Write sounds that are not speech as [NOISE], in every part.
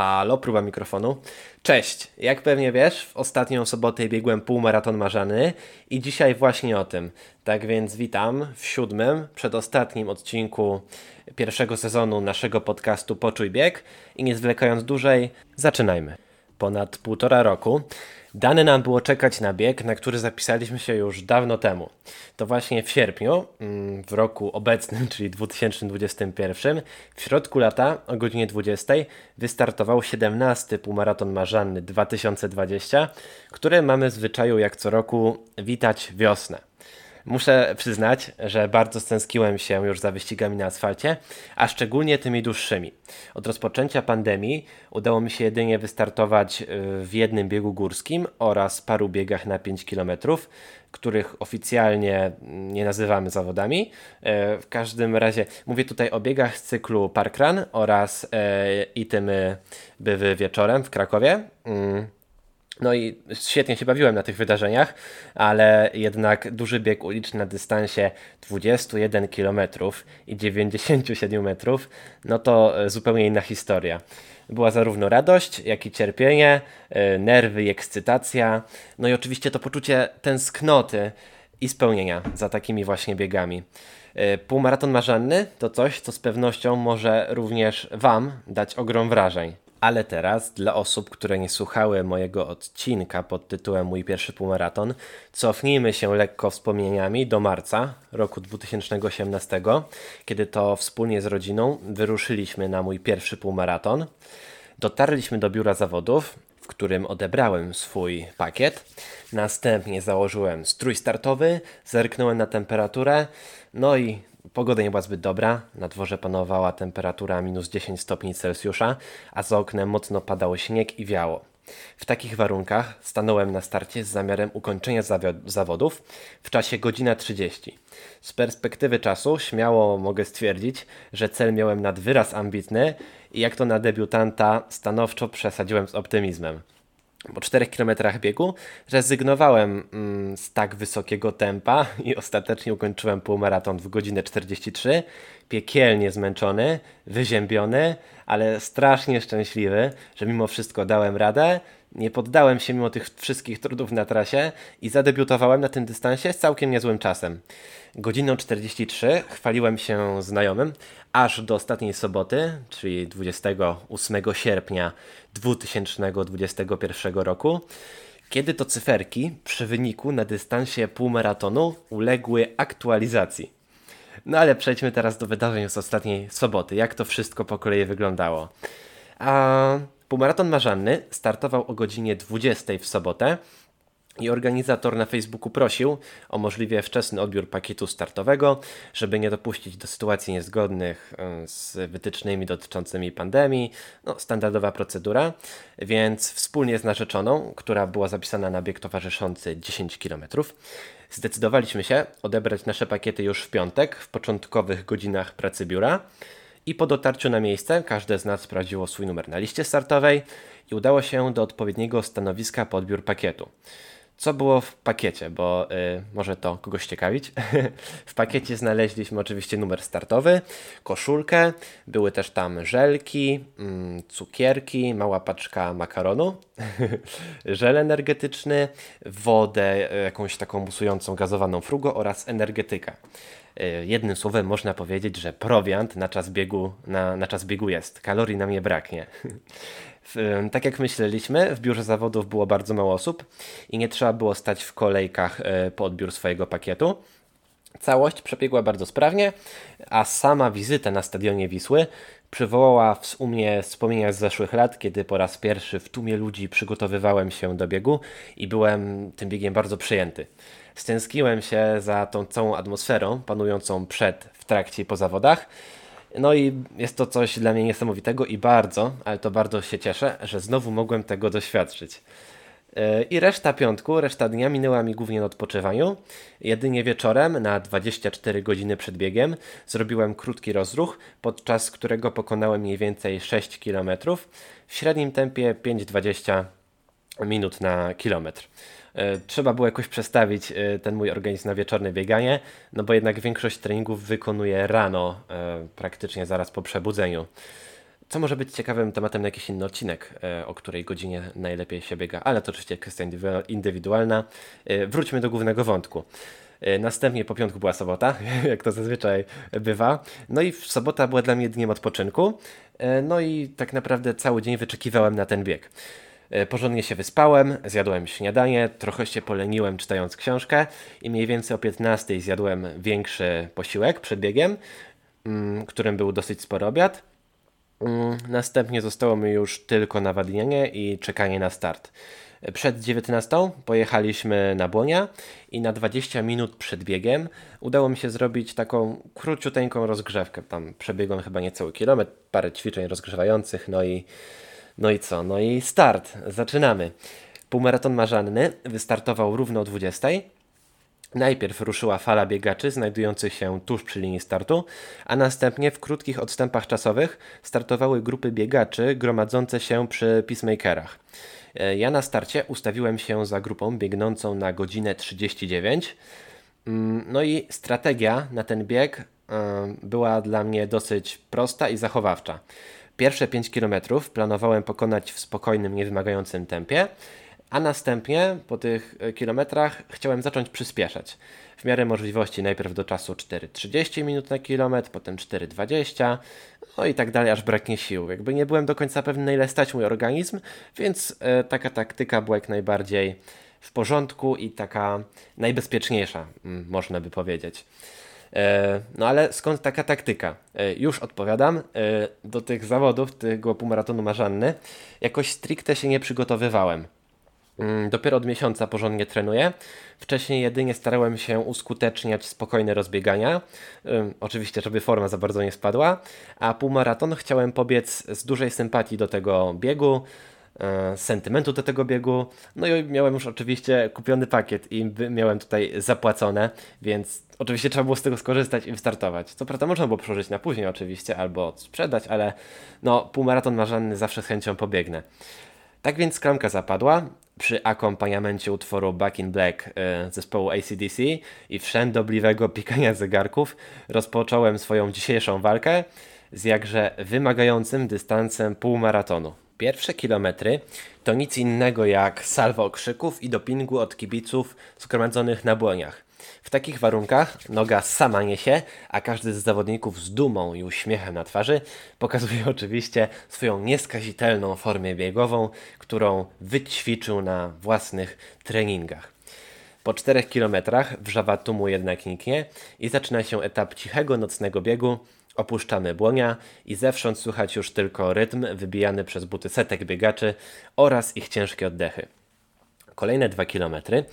Halo, próba mikrofonu. Cześć, jak pewnie wiesz, w ostatnią sobotę biegłem półmaraton marzany i dzisiaj właśnie o tym. Tak więc witam w siódmym, przedostatnim odcinku pierwszego sezonu naszego podcastu Poczuj Bieg i nie zwlekając dłużej, zaczynajmy. Ponad półtora roku Dane nam było czekać na bieg, na który zapisaliśmy się już dawno temu. To właśnie w sierpniu, mm, w roku obecnym, [LAUGHS] czyli 2021, w środku lata o godzinie 20 wystartował 17 półmaraton marzanny 2020, który mamy w zwyczaju jak co roku witać wiosnę. Muszę przyznać, że bardzo stęskiłem się już za wyścigami na asfalcie, a szczególnie tymi dłuższymi. Od rozpoczęcia pandemii udało mi się jedynie wystartować y, w jednym biegu górskim oraz paru biegach na 5 km, których oficjalnie nie nazywamy zawodami. Y, w każdym razie mówię tutaj o biegach z cyklu Parkrun oraz y, i tym były wieczorem w Krakowie. No i świetnie się bawiłem na tych wydarzeniach, ale jednak duży bieg uliczny na dystansie 21 km i 97 metrów, no to e, zupełnie inna historia. Była zarówno radość, jak i cierpienie, e, nerwy i ekscytacja, no i oczywiście to poczucie tęsknoty i spełnienia za takimi właśnie biegami. E, półmaraton marzanny to coś, co z pewnością może również Wam dać ogrom wrażeń. Ale teraz, dla osób, które nie słuchały mojego odcinka pod tytułem Mój pierwszy półmaraton, cofnijmy się lekko wspomnieniami do marca roku 2018, kiedy to wspólnie z rodziną wyruszyliśmy na mój pierwszy półmaraton. Dotarliśmy do biura zawodów, w którym odebrałem swój pakiet. Następnie założyłem strój startowy, zerknąłem na temperaturę, no i Pogoda nie była zbyt dobra, na dworze panowała temperatura minus 10 stopni Celsjusza, a za oknem mocno padał śnieg i wiało. W takich warunkach stanąłem na starcie z zamiarem ukończenia zawodów w czasie godzina 30. Z perspektywy czasu śmiało mogę stwierdzić, że cel miałem nad wyraz ambitny i jak to na debiutanta stanowczo przesadziłem z optymizmem po 4 km biegu rezygnowałem mm, z tak wysokiego tempa [LAUGHS] i ostatecznie ukończyłem półmaraton w godzinę 43. Piekielnie zmęczony, wyziębiony, ale strasznie szczęśliwy, że mimo wszystko dałem radę. Nie poddałem się mimo tych wszystkich trudów na trasie i zadebiutowałem na tym dystansie z całkiem niezłym czasem. Godziną 43 chwaliłem się znajomym, aż do ostatniej soboty, czyli 28 sierpnia 2021 roku, kiedy to cyferki przy wyniku na dystansie półmaratonu uległy aktualizacji. No ale przejdźmy teraz do wydarzeń z ostatniej soboty. Jak to wszystko po kolei wyglądało? A półmaraton marzanny startował o godzinie 20 w sobotę i organizator na Facebooku prosił o możliwie wczesny odbiór pakietu startowego, żeby nie dopuścić do sytuacji niezgodnych z wytycznymi dotyczącymi pandemii. No, standardowa procedura, więc wspólnie z narzeczoną, która była zapisana na bieg towarzyszący 10 km, zdecydowaliśmy się odebrać nasze pakiety już w piątek, w początkowych godzinach pracy biura. I po dotarciu na miejsce każde z nas sprawdziło swój numer na liście startowej i udało się do odpowiedniego stanowiska po odbiór pakietu. Co było w pakiecie, bo y, może to kogoś ciekawić. [LAUGHS] w pakiecie znaleźliśmy oczywiście numer startowy, koszulkę, były też tam żelki, mm, cukierki, mała paczka makaronu, [LAUGHS] żel energetyczny, wodę, y, jakąś taką musującą gazowaną frugo oraz energetyka. Y, jednym słowem można powiedzieć, że prowiant na czas biegu, na, na czas biegu jest. Kalorii nam nie braknie. [LAUGHS] tak jak myśleliśmy, w biurze zawodów było bardzo mało osób i nie trzeba było stać w kolejkach e, po odbiór swojego pakietu. Całość przebiegła bardzo sprawnie, a sama wizyta na stadionie Wisły przywołała u mnie wspomnienia z zeszłych lat, kiedy po raz pierwszy w tłumie ludzi przygotowywałem się do biegu i byłem tym biegiem bardzo przyjęty. Stęskiłem się za tą całą atmosferą panującą przed, w trakcie i po zawodach no i jest to coś dla mnie niesamowitego i bardzo, ale to bardzo się cieszę, że znowu mogłem tego doświadczyć. E, I reszta piątku, reszta dnia minęła mi głównie na odpoczywaniu. Jedynie wieczorem, na 24 godziny przed biegiem, zrobiłem krótki rozruch, podczas którego pokonałem mniej więcej 6 km w średnim tempie 5,20 minut na kilometr. E, trzeba było jakoś przestawić e, ten mój organizm na wieczorne bieganie, no bo jednak większość treningów wykonuję rano, e, praktycznie zaraz po przebudzeniu. co może być ciekawym tematem na jakiś inny odcinek, o której godzinie najlepiej się biega, ale to oczywiście kwestia indywidualna. Wróćmy do głównego wątku. Następnie po piątku była sobota, [LAUGHS] jak to zazwyczaj bywa. No i sobota była dla mnie dniem odpoczynku. No i tak naprawdę cały dzień wyczekiwałem na ten bieg. Porządnie się wyspałem, zjadłem śniadanie, trochę się poleniłem czytając książkę i mniej więcej o 15 zjadłem większy posiłek przed biegiem, mm, którym był dosyć spory obiad. Mm, następnie zostało mi już tylko nawadnianie i czekanie na start. Przed 19 pojechaliśmy na Błonia i na 20 minut przed biegiem udało mi się zrobić taką króciuteńką rozgrzewkę. Tam przebiegłem chyba niecały kilometr, parę ćwiczeń rozgrzewających, no i, no i co? No i start. Zaczynamy. Półmaraton Marzanny wystartował równo o 20. Najpierw ruszyła fala biegaczy znajdujących się tuż przy linii startu, a następnie w krótkich odstępach czasowych startowały grupy biegaczy gromadzące się przy peacemakerach. E, ja na starcie ustawiłem się za grupą biegnącą na godzinę 39. Mm, no i strategia na ten bieg e, była dla mnie dosyć prosta i zachowawcza. Pierwsze 5 km planowałem pokonać w spokojnym, niewymagającym tempie, a następnie po tych e, kilometrach chciałem zacząć przyspieszać. W miarę możliwości najpierw do czasu 4,30 minut na kilometr, potem 4,20, no i tak dalej, aż braknie sił. Jakby nie byłem do końca pewny, na ile stać mój organizm, więc e, taka taktyka była jak najbardziej w porządku i taka najbezpieczniejsza, mm, można by powiedzieć. E, no ale skąd taka taktyka? Już odpowiadam. Do tych zawodów, tego półmaratonu Marzanny, jakoś stricte się nie przygotowywałem. Mm, dopiero od miesiąca porządnie trenuję. Wcześniej jedynie starałem się uskuteczniać spokojne rozbiegania, oczywiście, żeby forma za bardzo nie spadła, a półmaraton chciałem pobiec z dużej sympatii do tego biegu, e, sentymentu do tego biegu. No i miałem już oczywiście kupiony pakiet i miałem tutaj zapłacone, więc oczywiście trzeba było z tego skorzystać i wystartować. Co prawda można było przełożyć na później oczywiście, albo sprzedać, ale no półmaraton marzanny zawsze z chęcią pobiegnę. Tak więc klamka zapadła przy akompaniamencie utworu Back in Black e, zespołu ACDC i wszędobliwego pikania zegarków rozpocząłem swoją dzisiejszą walkę z jakże wymagającym dystansem półmaratonu. Pierwsze kilometry to nic innego jak salwa okrzyków i dopingu od kibiców zgromadzonych na błoniach. W takich warunkach noga sama niesie, a każdy z zawodników z dumą i uśmiechem na twarzy pokazuje [LAUGHS] oczywiście swoją nieskazitelną formę biegową, którą wyćwiczył na własnych treningach. Po 4 kilometrach wrzawa tłumu jednak niknie i zaczyna się etap cichego nocnego biegu. Opuszczamy błonia i zewsząd słychać już tylko rytm wybijany przez buty setek biegaczy oraz ich ciężkie oddechy. Kolejne 2 kilometry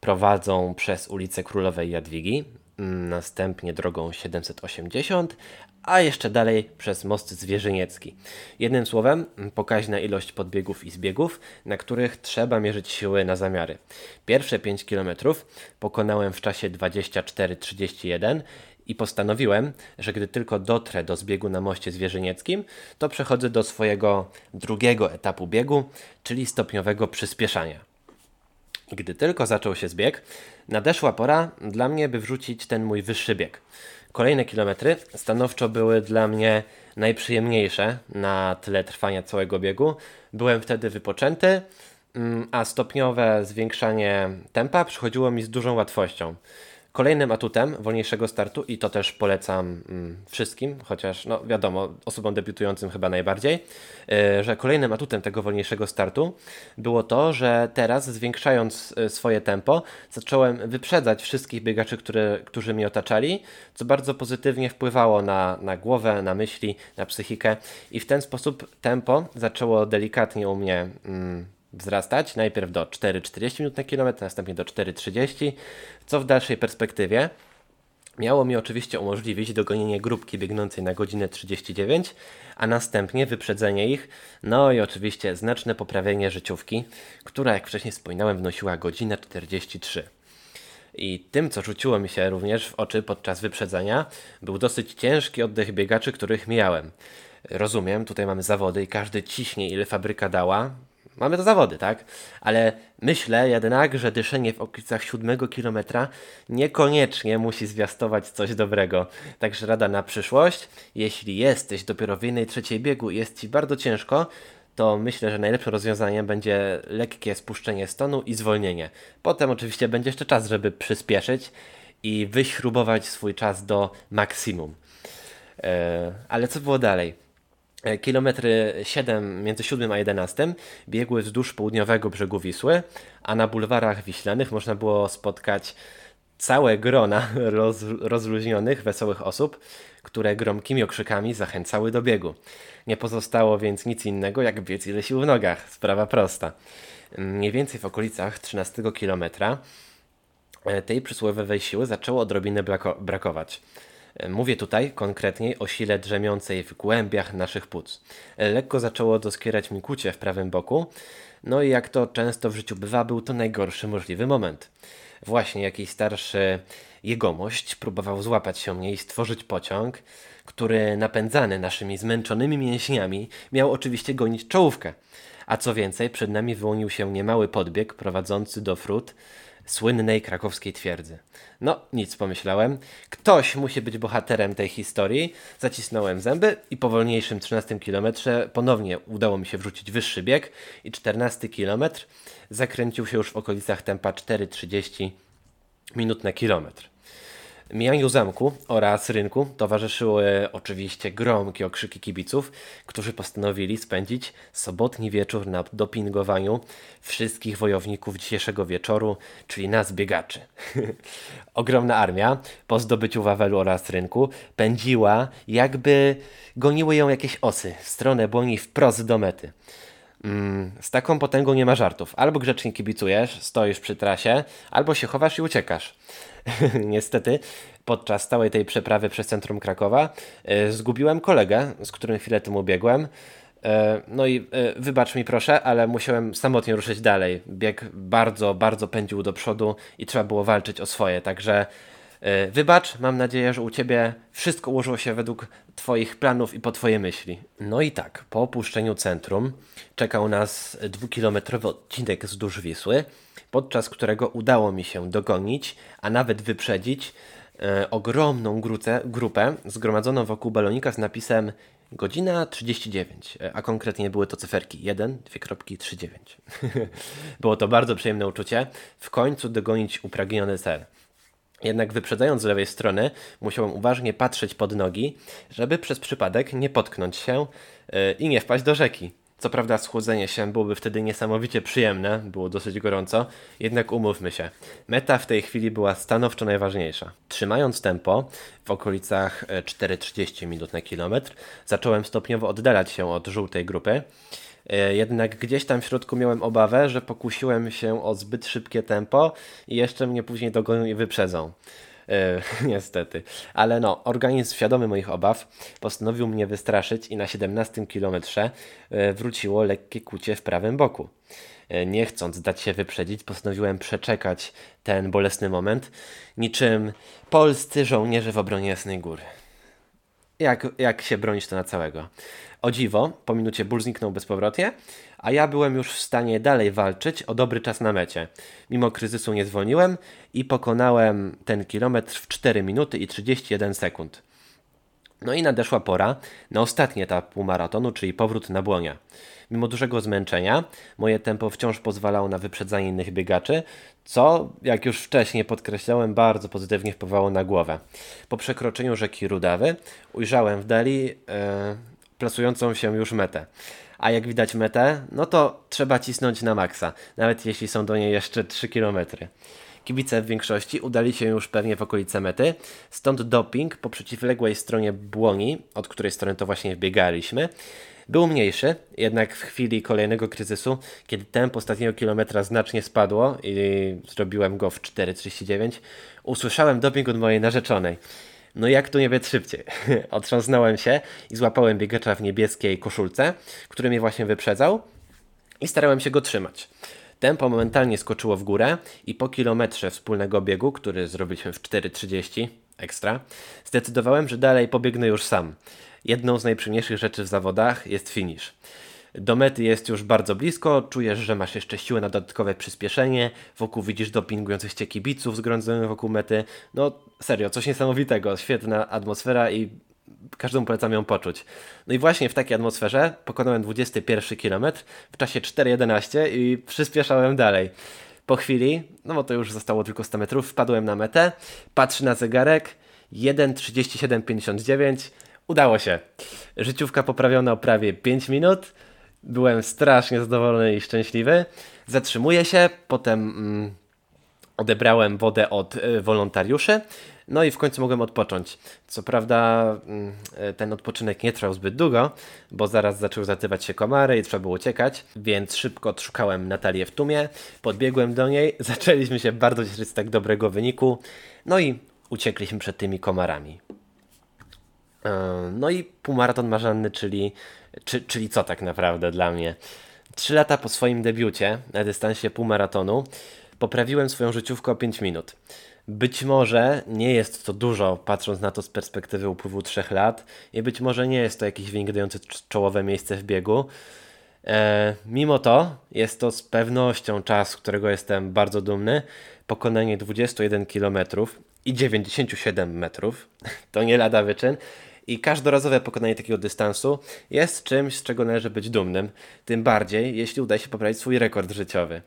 prowadzą przez ulicę Królowej Jadwigi, mm, następnie drogą 780, a jeszcze dalej przez most Zwierzyniecki. Jednym słowem, pokaźna ilość podbiegów i zbiegów, na których trzeba mierzyć siły na zamiary. Pierwsze 5 km pokonałem w czasie 24:31 i postanowiłem, że gdy tylko dotrę do zbiegu na moście Zwierzynieckim, to przechodzę do swojego drugiego etapu biegu, czyli stopniowego przyspieszania. Gdy tylko zaczął się zbieg, nadeszła pora dla mnie, by wrzucić ten mój wyższy bieg. Kolejne kilometry stanowczo były dla mnie najprzyjemniejsze na tle trwania całego biegu. Byłem wtedy wypoczęty, mm, a stopniowe zwiększanie tempa przychodziło mi z dużą łatwością. Kolejnym atutem wolniejszego startu, i to też polecam mm, wszystkim, chociaż no wiadomo, osobom debiutującym chyba najbardziej, yy, że kolejnym atutem tego wolniejszego startu było to, że teraz zwiększając yy, swoje tempo, zacząłem wyprzedzać wszystkich biegaczy, które, którzy mnie otaczali, co bardzo pozytywnie wpływało na, na głowę, na myśli, na psychikę i w ten sposób tempo zaczęło delikatnie u mnie mm, wzrastać, najpierw do 4,40 minut na kilometr, następnie do 4,30, co w dalszej perspektywie? Miało mi oczywiście umożliwić dogonienie grupki biegnącej na godzinę 39, a następnie wyprzedzenie ich, no i oczywiście znaczne poprawienie życiówki, która jak wcześniej wspominałem wynosiła godzinę 43. I tym, co rzuciło mi się również w oczy podczas wyprzedzenia, był dosyć ciężki oddech biegaczy, których miałem. Rozumiem, tutaj mamy zawody i każdy ciśnie ile fabryka dała, mamy to zawody, tak? Ale myślę jednak, że dyszenie w okolicach siódmego kilometra niekoniecznie musi zwiastować coś dobrego. Także rada na przyszłość, jeśli jesteś dopiero w jednej trzeciej biegu i jest Ci bardzo ciężko, to myślę, że najlepszym rozwiązaniem będzie lekkie spuszczenie stonu i zwolnienie. Potem oczywiście będzie jeszcze czas, żeby przyspieszyć i wyśrubować swój czas do maksimum. E, ale co było dalej? E, kilometry 7 między 7 a 11 biegły wzdłuż południowego brzegu Wisły, a na bulwarach wiślanych można było spotkać całe grona [LAUGHS] roz, rozluźnionych, wesołych osób, które gromkimi okrzykami zachęcały do biegu. Nie pozostało więc nic innego, jak biec ile sił w nogach. Sprawa prosta. Mniej więcej w okolicach 13 kilometra e, tej przysłowiowej siły zaczęło odrobinę brakować. E, mówię tutaj konkretniej o sile drzemiącej w głębiach naszych płuc. E, lekko zaczęło doskierać mi kucie w prawym boku, no i jak to często w życiu bywa, był to najgorszy możliwy moment. Właśnie jakiś starszy jegomość próbował złapać się mnie i stworzyć pociąg, który napędzany naszymi zmęczonymi mięśniami miał oczywiście gonić czołówkę. A co więcej, przed nami wyłonił się niemały podbieg prowadzący do frut słynnej krakowskiej twierdzy. No, nic pomyślałem. Ktoś musi być bohaterem tej historii. Zacisnąłem zęby i po wolniejszym 13 kilometrze ponownie udało mi się wrzucić wyższy bieg i 14 kilometr zakręcił się już w okolicach tempa 4,30 minut na kilometr. Mijaniu zamku oraz rynku towarzyszyły oczywiście gromkie okrzyki kibiców, którzy postanowili spędzić sobotni wieczór na dopingowaniu wszystkich wojowników dzisiejszego wieczoru, czyli nas biegaczy. [LAUGHS] Ogromna armia po zdobyciu Wawelu oraz rynku pędziła, jakby goniły ją jakieś osy w stronę błoni wprost do mety. Mm, z taką potęgą nie ma żartów. Albo grzecznie kibicujesz, stoisz przy trasie, albo się chowasz i uciekasz. [LAUGHS] Niestety, podczas stałej tej przeprawy przez centrum Krakowa e, zgubiłem kolegę, z którym chwilę temu biegłem. E, no i e, wybacz mi proszę, ale musiałem samotnie ruszyć dalej. Bieg bardzo, bardzo pędził do przodu i trzeba było walczyć o swoje, także wybacz, mam nadzieję, że u Ciebie wszystko ułożyło się według Twoich planów i po Twoje myśli. No i tak, po opuszczeniu centrum czekał nas dwukilometrowy odcinek wzdłuż Wisły, podczas którego udało mi się dogonić, a nawet wyprzedzić e, ogromną gruce, grupę zgromadzoną wokół balonika z napisem godzina 39, e, a konkretnie były to cyferki 1, 2.39. [LAUGHS] Było to bardzo przyjemne uczucie w końcu dogonić upragniony cel. Jednak wyprzedzając z lewej strony, musiałem uważnie patrzeć pod nogi, żeby przez przypadek nie potknąć się yy, i nie wpaść do rzeki. Co prawda schłodzenie się byłoby wtedy niesamowicie przyjemne, było dosyć gorąco, jednak umówmy się, meta w tej chwili była stanowczo najważniejsza. Trzymając tempo w okolicach 4,30 e, minut na kilometr, zacząłem stopniowo oddalać się od żółtej grupy, e, jednak gdzieś tam w środku miałem obawę, że pokusiłem się o zbyt szybkie tempo i jeszcze mnie później dogonią i wyprzedzą. E, [LAUGHS] niestety. Ale no, organizm świadomy moich obaw postanowił mnie wystraszyć i na 17 kilometrze e, wróciło lekkie kucie w prawym boku. E, nie chcąc dać się wyprzedzić, postanowiłem przeczekać ten bolesny moment, niczym polscy żołnierze w obronie Jasnej Góry. Jak, jak się bronić to na całego? O dziwo, po minucie ból zniknął bezpowrotnie, a ja byłem już w stanie dalej walczyć o dobry czas na mecie. Mimo kryzysu nie zwolniłem i pokonałem ten kilometr w 4 minuty i 31 sekund. No i nadeszła pora na ostatni etap półmaratonu, czyli powrót na błonia. Mimo dużego zmęczenia, moje tempo wciąż pozwalało na wyprzedzanie innych biegaczy, co, jak już wcześniej podkreślałem, bardzo pozytywnie wpływało na głowę. Po przekroczeniu rzeki Rudawy ujrzałem w dali yy, plasującą się już metę. A jak widać metę, no to trzeba cisnąć na maksa, nawet jeśli są do niej jeszcze 3 km. Kibice w większości udali się już pewnie w okolice mety, stąd doping po przeciwległej stronie błoni, od której strony to właśnie wbiegaliśmy, był mniejszy, jednak w chwili kolejnego kryzysu, kiedy tempo ostatniego kilometra znacznie spadło i zrobiłem go w 4,39, usłyszałem doping od mojej narzeczonej. No jak tu nie być szybciej? [LAUGHS] Otrząsnąłem się i złapałem biegacza w niebieskiej koszulce, który mnie właśnie wyprzedzał i starałem się go trzymać. Tempo momentalnie skoczyło w górę i po kilometrze wspólnego biegu, który zrobiliśmy w 4.30 ekstra, zdecydowałem, że dalej pobiegnę już sam. Jedną z najprzyjemniejszych rzeczy w zawodach jest finish. Do mety jest już bardzo blisko, czujesz, że masz jeszcze siłę na dodatkowe przyspieszenie, wokół widzisz dopingujących cię kibiców zgromadzonych wokół mety. No serio, coś niesamowitego, świetna atmosfera i każdemu polecam ją poczuć. No i właśnie w takiej atmosferze pokonałem 21 km w czasie 4.11 i przyspieszałem dalej. Po chwili, no bo to już zostało tylko 100 metrów, wpadłem na metę, patrzę na zegarek, 1.37.59, udało się. Życiówka poprawiona o prawie 5 minut, byłem strasznie zadowolony i szczęśliwy. Zatrzymuję się, potem mm, odebrałem wodę od y, wolontariuszy, no i w końcu mogłem odpocząć. Co prawda mm, y, ten odpoczynek nie trwał zbyt długo, bo zaraz zaczęły zatywać się komary i trzeba było uciekać, więc szybko odszukałem Natalię w tumie, podbiegłem do niej, [LAUGHS] zaczęliśmy się bardzo cieszyć z tak dobrego wyniku, no i uciekliśmy przed tymi komarami. Yy, No i półmaraton marzanny, czyli, czy, czyli co tak naprawdę dla mnie? Trzy lata po swoim debiucie na dystansie półmaratonu poprawiłem swoją życiówkę o 5 minut. Być może nie jest to dużo, patrząc na to z perspektywy upływu 3 lat, i być może nie jest to dający cz- czołowe miejsce w biegu. E, mimo to jest to z pewnością czas, którego jestem bardzo dumny. Pokonanie 21 km i 97 metrów [LAUGHS] to nie lada wyczyn. I każdorazowe pokonanie takiego dystansu jest czymś, z czego należy być dumnym. Tym bardziej, jeśli uda się poprawić swój rekord życiowy.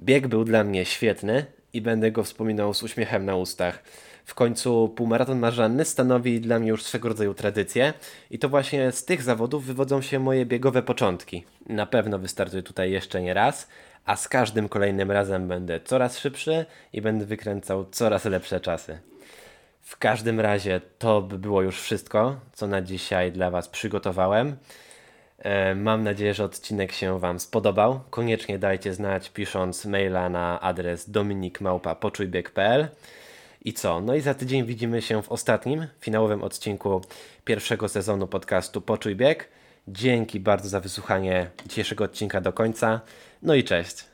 Bieg był dla mnie świetny i będę go wspominał z uśmiechem na ustach. W końcu półmaraton marzanny stanowi dla mnie już swego rodzaju tradycję i to właśnie z tych zawodów wywodzą się moje biegowe początki. Na pewno wystartuję tutaj jeszcze nie raz, a z każdym kolejnym razem będę coraz szybszy i będę wykręcał coraz lepsze czasy. W każdym razie to by było już wszystko, co na dzisiaj dla Was przygotowałem. E, Mam nadzieję, że odcinek się Wam spodobał. Koniecznie dajcie znać pisząc maila na adres dominikmałpa.poczujbieg.pl I co? No i za tydzień widzimy się w ostatnim, finałowym odcinku pierwszego sezonu podcastu Poczuj Bieg. Dzięki bardzo za wysłuchanie dzisiejszego odcinka do końca. No i cześć.